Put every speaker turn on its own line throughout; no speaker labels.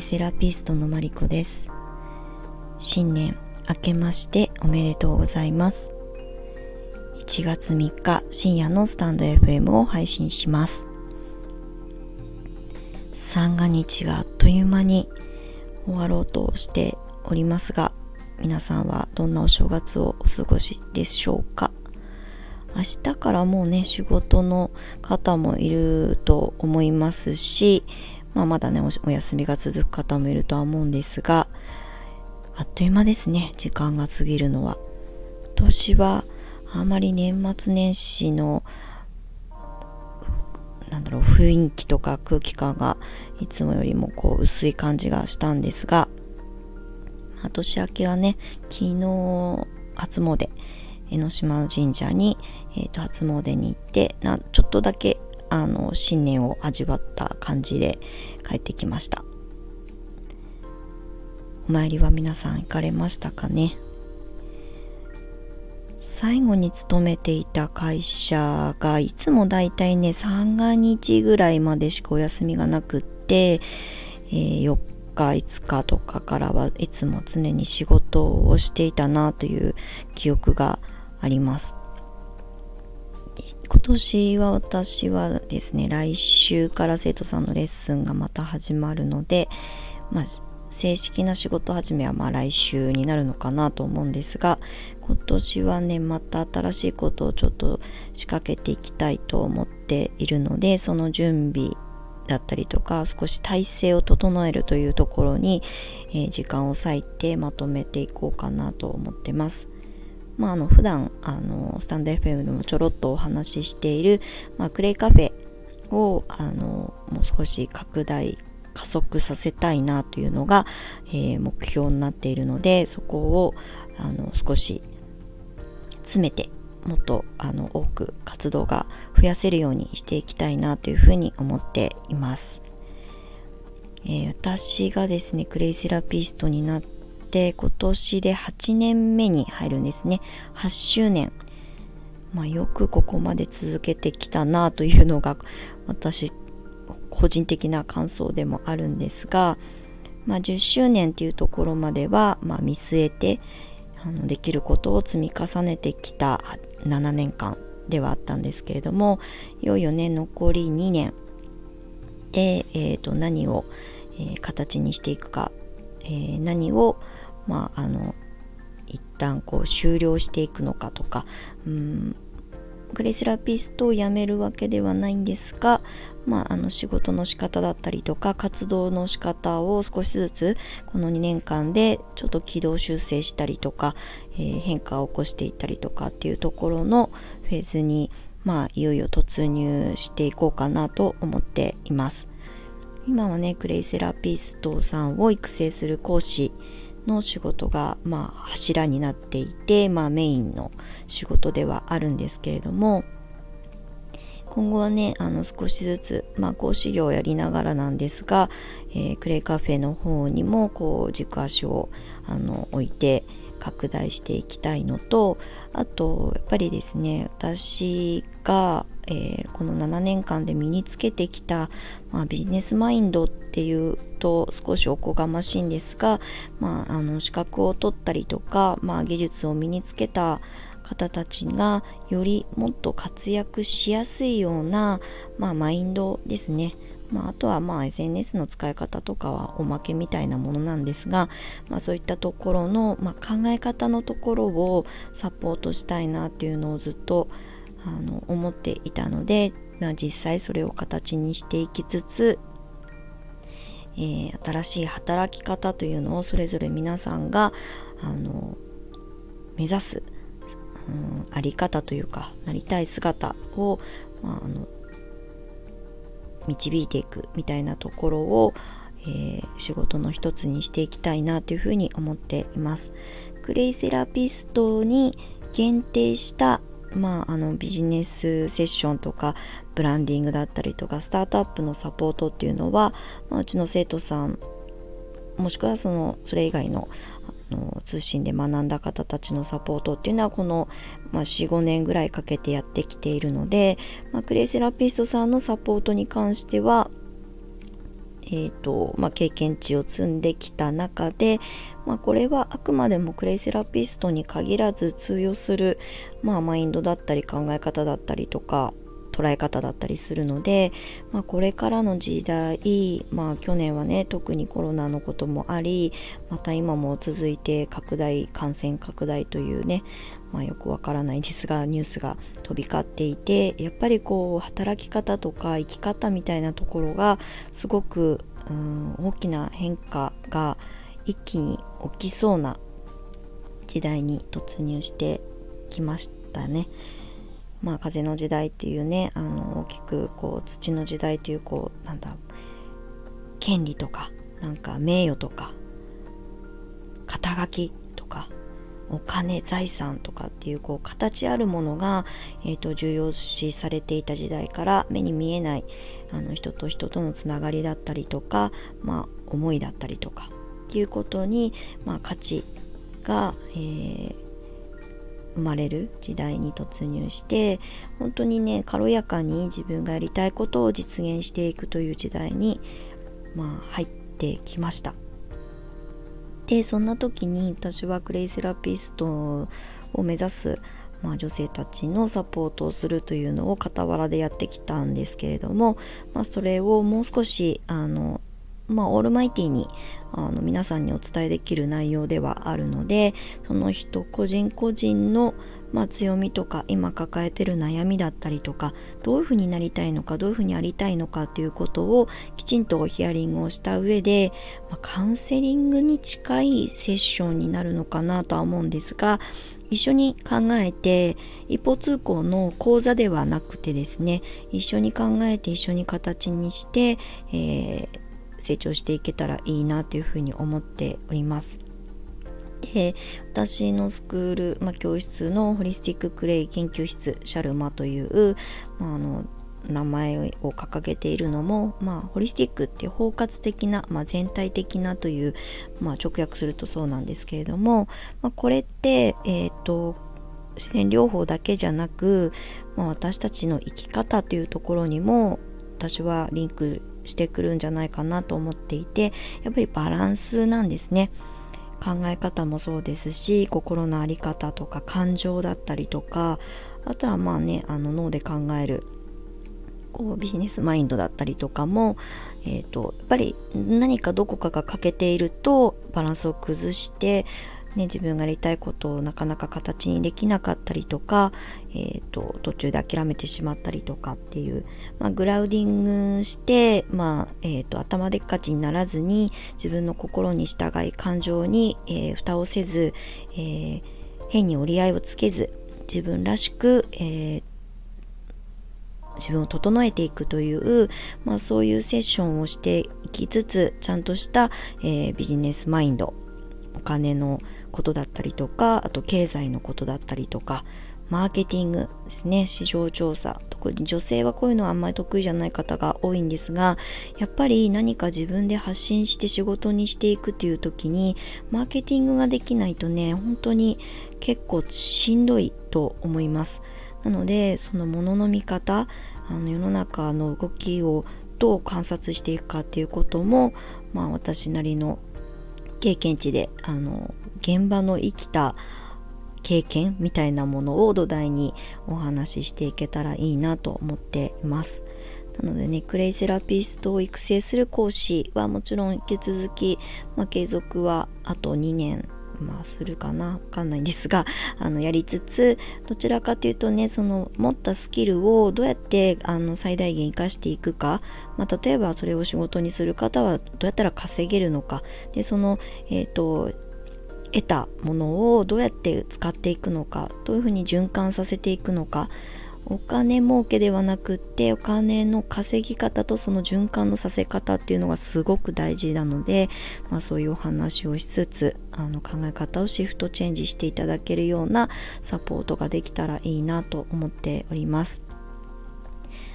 セラピストのマリコです。新年明けましておめでとうございます。1月3日深夜のスタンド FM を配信します。三が日があっという間に終わろうとしておりますが皆さんはどんなお正月をお過ごしでしょうか？明日からもうね仕事の方もいると思いますし、まあ、まだねお休みが続く方もいるとは思うんですがあっという間ですね時間が過ぎるのは。今年はあまり年末年始のなんだろう雰囲気とか空気感がいつもよりもこう薄い感じがしたんですがま年明けはね昨日初詣江ノ島の神社に、えーと、初詣に行ってなちょっとだけあの新年を味わった感じで帰ってきました。お参りは皆さん行かれましたかね？最後に勤めていた会社がいつもだいたいね三が日ぐらいまでしかお休みがなくって、えー、4日5日とかからはいつも常に仕事をしていたなという記憶があります。今年は私はですね来週から生徒さんのレッスンがまた始まるので、まあ、正式な仕事始めはまあ来週になるのかなと思うんですが今年はねまた新しいことをちょっと仕掛けていきたいと思っているのでその準備だったりとか少し体制を整えるというところに、えー、時間を割いてまとめていこうかなと思ってます。まあ、あの普段あのスタンド FM でもちょろっとお話ししている、まあ、クレイカフェをあのもう少し拡大加速させたいなというのが、えー、目標になっているのでそこをあの少し詰めてもっとあの多く活動が増やせるようにしていきたいなというふうに思っています、えー、私がですねクレイセラピストになって今年で8年目に入るんですね。8周年。まあ、よくここまで続けてきたなというのが私個人的な感想でもあるんですが、まあ、10周年っていうところまでは、まあ、見据えてあのできることを積み重ねてきた7年間ではあったんですけれどもいよいよね残り2年。で、えーと、何を、え、形にしていくか、えー、何を、まあ、あの一旦こう終了していくのかとかうんグレイセラピストを辞めるわけではないんですが、まあ、あの仕事の仕方だったりとか活動の仕方を少しずつこの2年間でちょっと軌道修正したりとか、えー、変化を起こしていったりとかっていうところのフェーズに、まあ、いよいよ突入していこうかなと思っています。今はねクレイセラピストさんを育成する講師の仕事が、まあ、柱になっていて、まあ、メインの仕事ではあるんですけれども今後はねあの少しずつ、まあ、講師業をやりながらなんですが、えー、クレイカフェの方にもこう軸足をあの置いて拡大していきたいのとあとやっぱりですね私が、えー、この7年間で身につけてきた、まあ、ビジネスマインドっていうと少しおこがましいんですが、まあ、あの資格を取ったりとか、まあ、技術を身につけた方たちがよりもっと活躍しやすいような、まあ、マインドですね。まあ、あとはまあ SNS の使い方とかはおまけみたいなものなんですが、まあ、そういったところの、まあ、考え方のところをサポートしたいなっていうのをずっとあの思っていたので、まあ、実際それを形にしていきつつ、えー、新しい働き方というのをそれぞれ皆さんがあの目指す、うん、あり方というかなりたい姿を、まあ、あの導いていくみたいなところを、えー、仕事の一つにしていきたいなというふうに思っています。クレイセラピストに限定したまあ、あのビジネスセッションとかブランディングだったりとかスタートアップのサポートっていうのは、まあ、うちの生徒さんもしくはそのそれ以外のあの通信で学んだ方たちのサポートっていうのはこの、まあ、45年ぐらいかけてやってきているので、まあ、クレイセラピストさんのサポートに関しては、えーとまあ、経験値を積んできた中で、まあ、これはあくまでもクレイセラピストに限らず通用する、まあ、マインドだったり考え方だったりとか捉え方だったりするので、まあ、これからの時代、まあ、去年はね特にコロナのこともありまた今も続いて拡大感染拡大というね、まあ、よくわからないですがニュースが飛び交っていてやっぱりこう働き方とか生き方みたいなところがすごく、うん、大きな変化が一気に起きそうな時代に突入してきましたね。まあ、風の時代っていうねあの大きくこう土の時代というこうなんだ権利とかなんか名誉とか肩書きお金財産とかっていうこう形あるものが、えーと、重要視されていた時代から目に見えないあの人と人とのつながりだったりとか、まあ、思いだったりとかっていうことに、まあ、価値が、えー生まれる時代に突入して本当にね軽やかに自分がやりたいことを実現していくという時代に、まあ、入ってきました。でそんな時に私はクレイセラピストを目指す、まあ、女性たちのサポートをするというのを傍らでやってきたんですけれども、まあ、それをもう少しあのまあ、オールマイティにあの皆さんにお伝えできる内容ではあるのでその人個人個人の、まあ、強みとか今抱えてる悩みだったりとかどういうふうになりたいのかどういうふうにありたいのかということをきちんとヒアリングをした上で、まあ、カウンセリングに近いセッションになるのかなとは思うんですが一緒に考えて一方通行の講座ではなくてですね一緒に考えて一緒に形にして、えー成長していけたらいいなというふうに思っております。で私のスクール、まあ、教室のホリスティッククレイ研究室シャルマという、まあ、あの名前を掲げているのも、まあ、ホリスティックって包括的な、まあ、全体的なという、まあ、直訳するとそうなんですけれども、まあ、これって、えーと自然療法だけじゃなく、まあ、私たちの生き方というところにも私はリンクしてくるんじゃないかなと思っていてやっぱりバランスなんですね。考え方もそうですし心の在り方とか感情だったりとかあとはまあねあの脳で考えるこうビジネスマインドだったりとかも、えーとやっぱり何かどこかが欠けているとバランスを崩してね、自分がやりたいことをなかなか形にできなかったりとか、えーと、途中で諦めてしまったりとかっていう、まあ、グラウディングして、まあえーと、頭でっかちにならずに自分の心に従い感情に、えー、蓋をせず、えー、変に折り合いをつけず自分らしく、えー、自分を整えていくという、まあ、そういうセッションをしていきつつちゃんとした、えー、ビジネスマインドお金のことだったりとかあと経済のことだったりとかマーケティングですね市場調査。特に女性はこういうのはあんまり得意じゃない方が多いんですがやっぱり何か自分で発信して仕事にしていくっていう時にマーケティングができないとね本当に結構しんどいと思います。なのでそのものの見方あの世の中の動きをどう観察していくかっていうこともまあ私なりの経験値であの現場の生きた経験みたいなものを土台にお話ししていけたらいいなと思っています。なのでね、クレイセラピストを育成する講師はもちろん引き続き、まあ、継続はあと2年まあするかなわかんないんですが あのやりつつどちらかというとねその持ったスキルをどうやってあの最大限生かしていくか、まあ、例えばそれを仕事にする方はどうやったら稼げるのかでそのえっ、ー、と得たものをどうやって使っていくのかどういうふうに循環させていくのかお金儲けではなくってお金の稼ぎ方とその循環のさせ方っていうのがすごく大事なので、まあ、そういうお話をしつつあの考え方をシフトチェンジしていただけるようなサポートができたらいいなと思っております。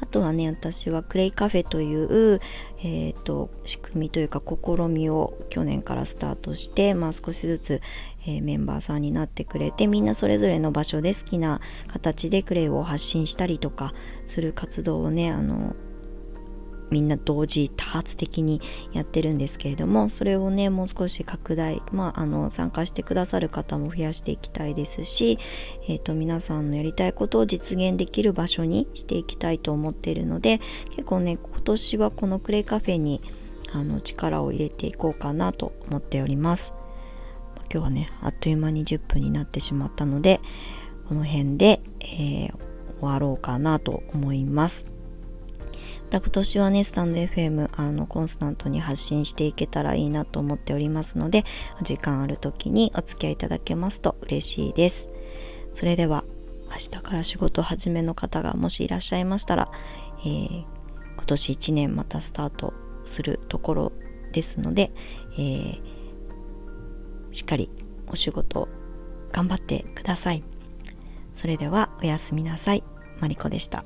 あとはね、私はクレイカフェという、えーと、仕組みというか試みを去年からスタートして、まあ、少しずつ、えー、メンバーさんになってくれてみんなそれぞれの場所で好きな形でクレイを発信したりとかする活動をねあのみんな同時多発的にやってるんですけれどもそれをねもう少し拡大、まあ、あの参加してくださる方も増やしていきたいですし、えーと、皆さんのやりたいことを実現できる場所にしていきたいと思っているので結構ね今年はこのクレイカフェにあの力を入れていこうかなと思っております。今日はねあっという間に10分になってしまったのでこの辺で、えー、終わろうかなと思います。た今年はね、スタンド FM、あの、コンスタントに発信していけたらいいなと思っておりますので、時間ある時にお付き合いいただけますと嬉しいです。それでは、明日から仕事始めの方がもしいらっしゃいましたら、えー、今年1年またスタートするところですので、えー、しっかりお仕事頑張ってください。それではおやすみなさい。マリコでした。